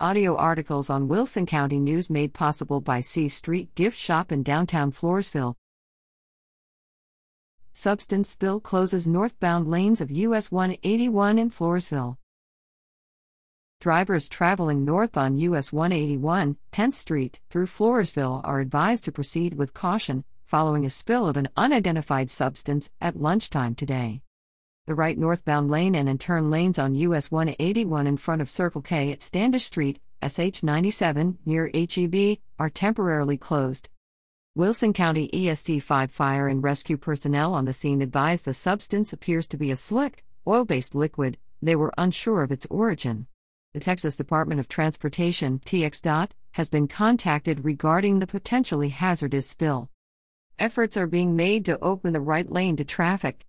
Audio articles on Wilson County News made possible by C Street Gift Shop in downtown Floresville. Substance spill closes northbound lanes of US 181 in Floresville. Drivers traveling north on US 181, 10th Street, through Floresville are advised to proceed with caution following a spill of an unidentified substance at lunchtime today. The right northbound lane and in turn lanes on US 181 in front of Circle K at Standish Street, SH 97, near HEB, are temporarily closed. Wilson County ESD 5 fire and rescue personnel on the scene advised the substance appears to be a slick, oil based liquid, they were unsure of its origin. The Texas Department of Transportation TxDOT, has been contacted regarding the potentially hazardous spill. Efforts are being made to open the right lane to traffic.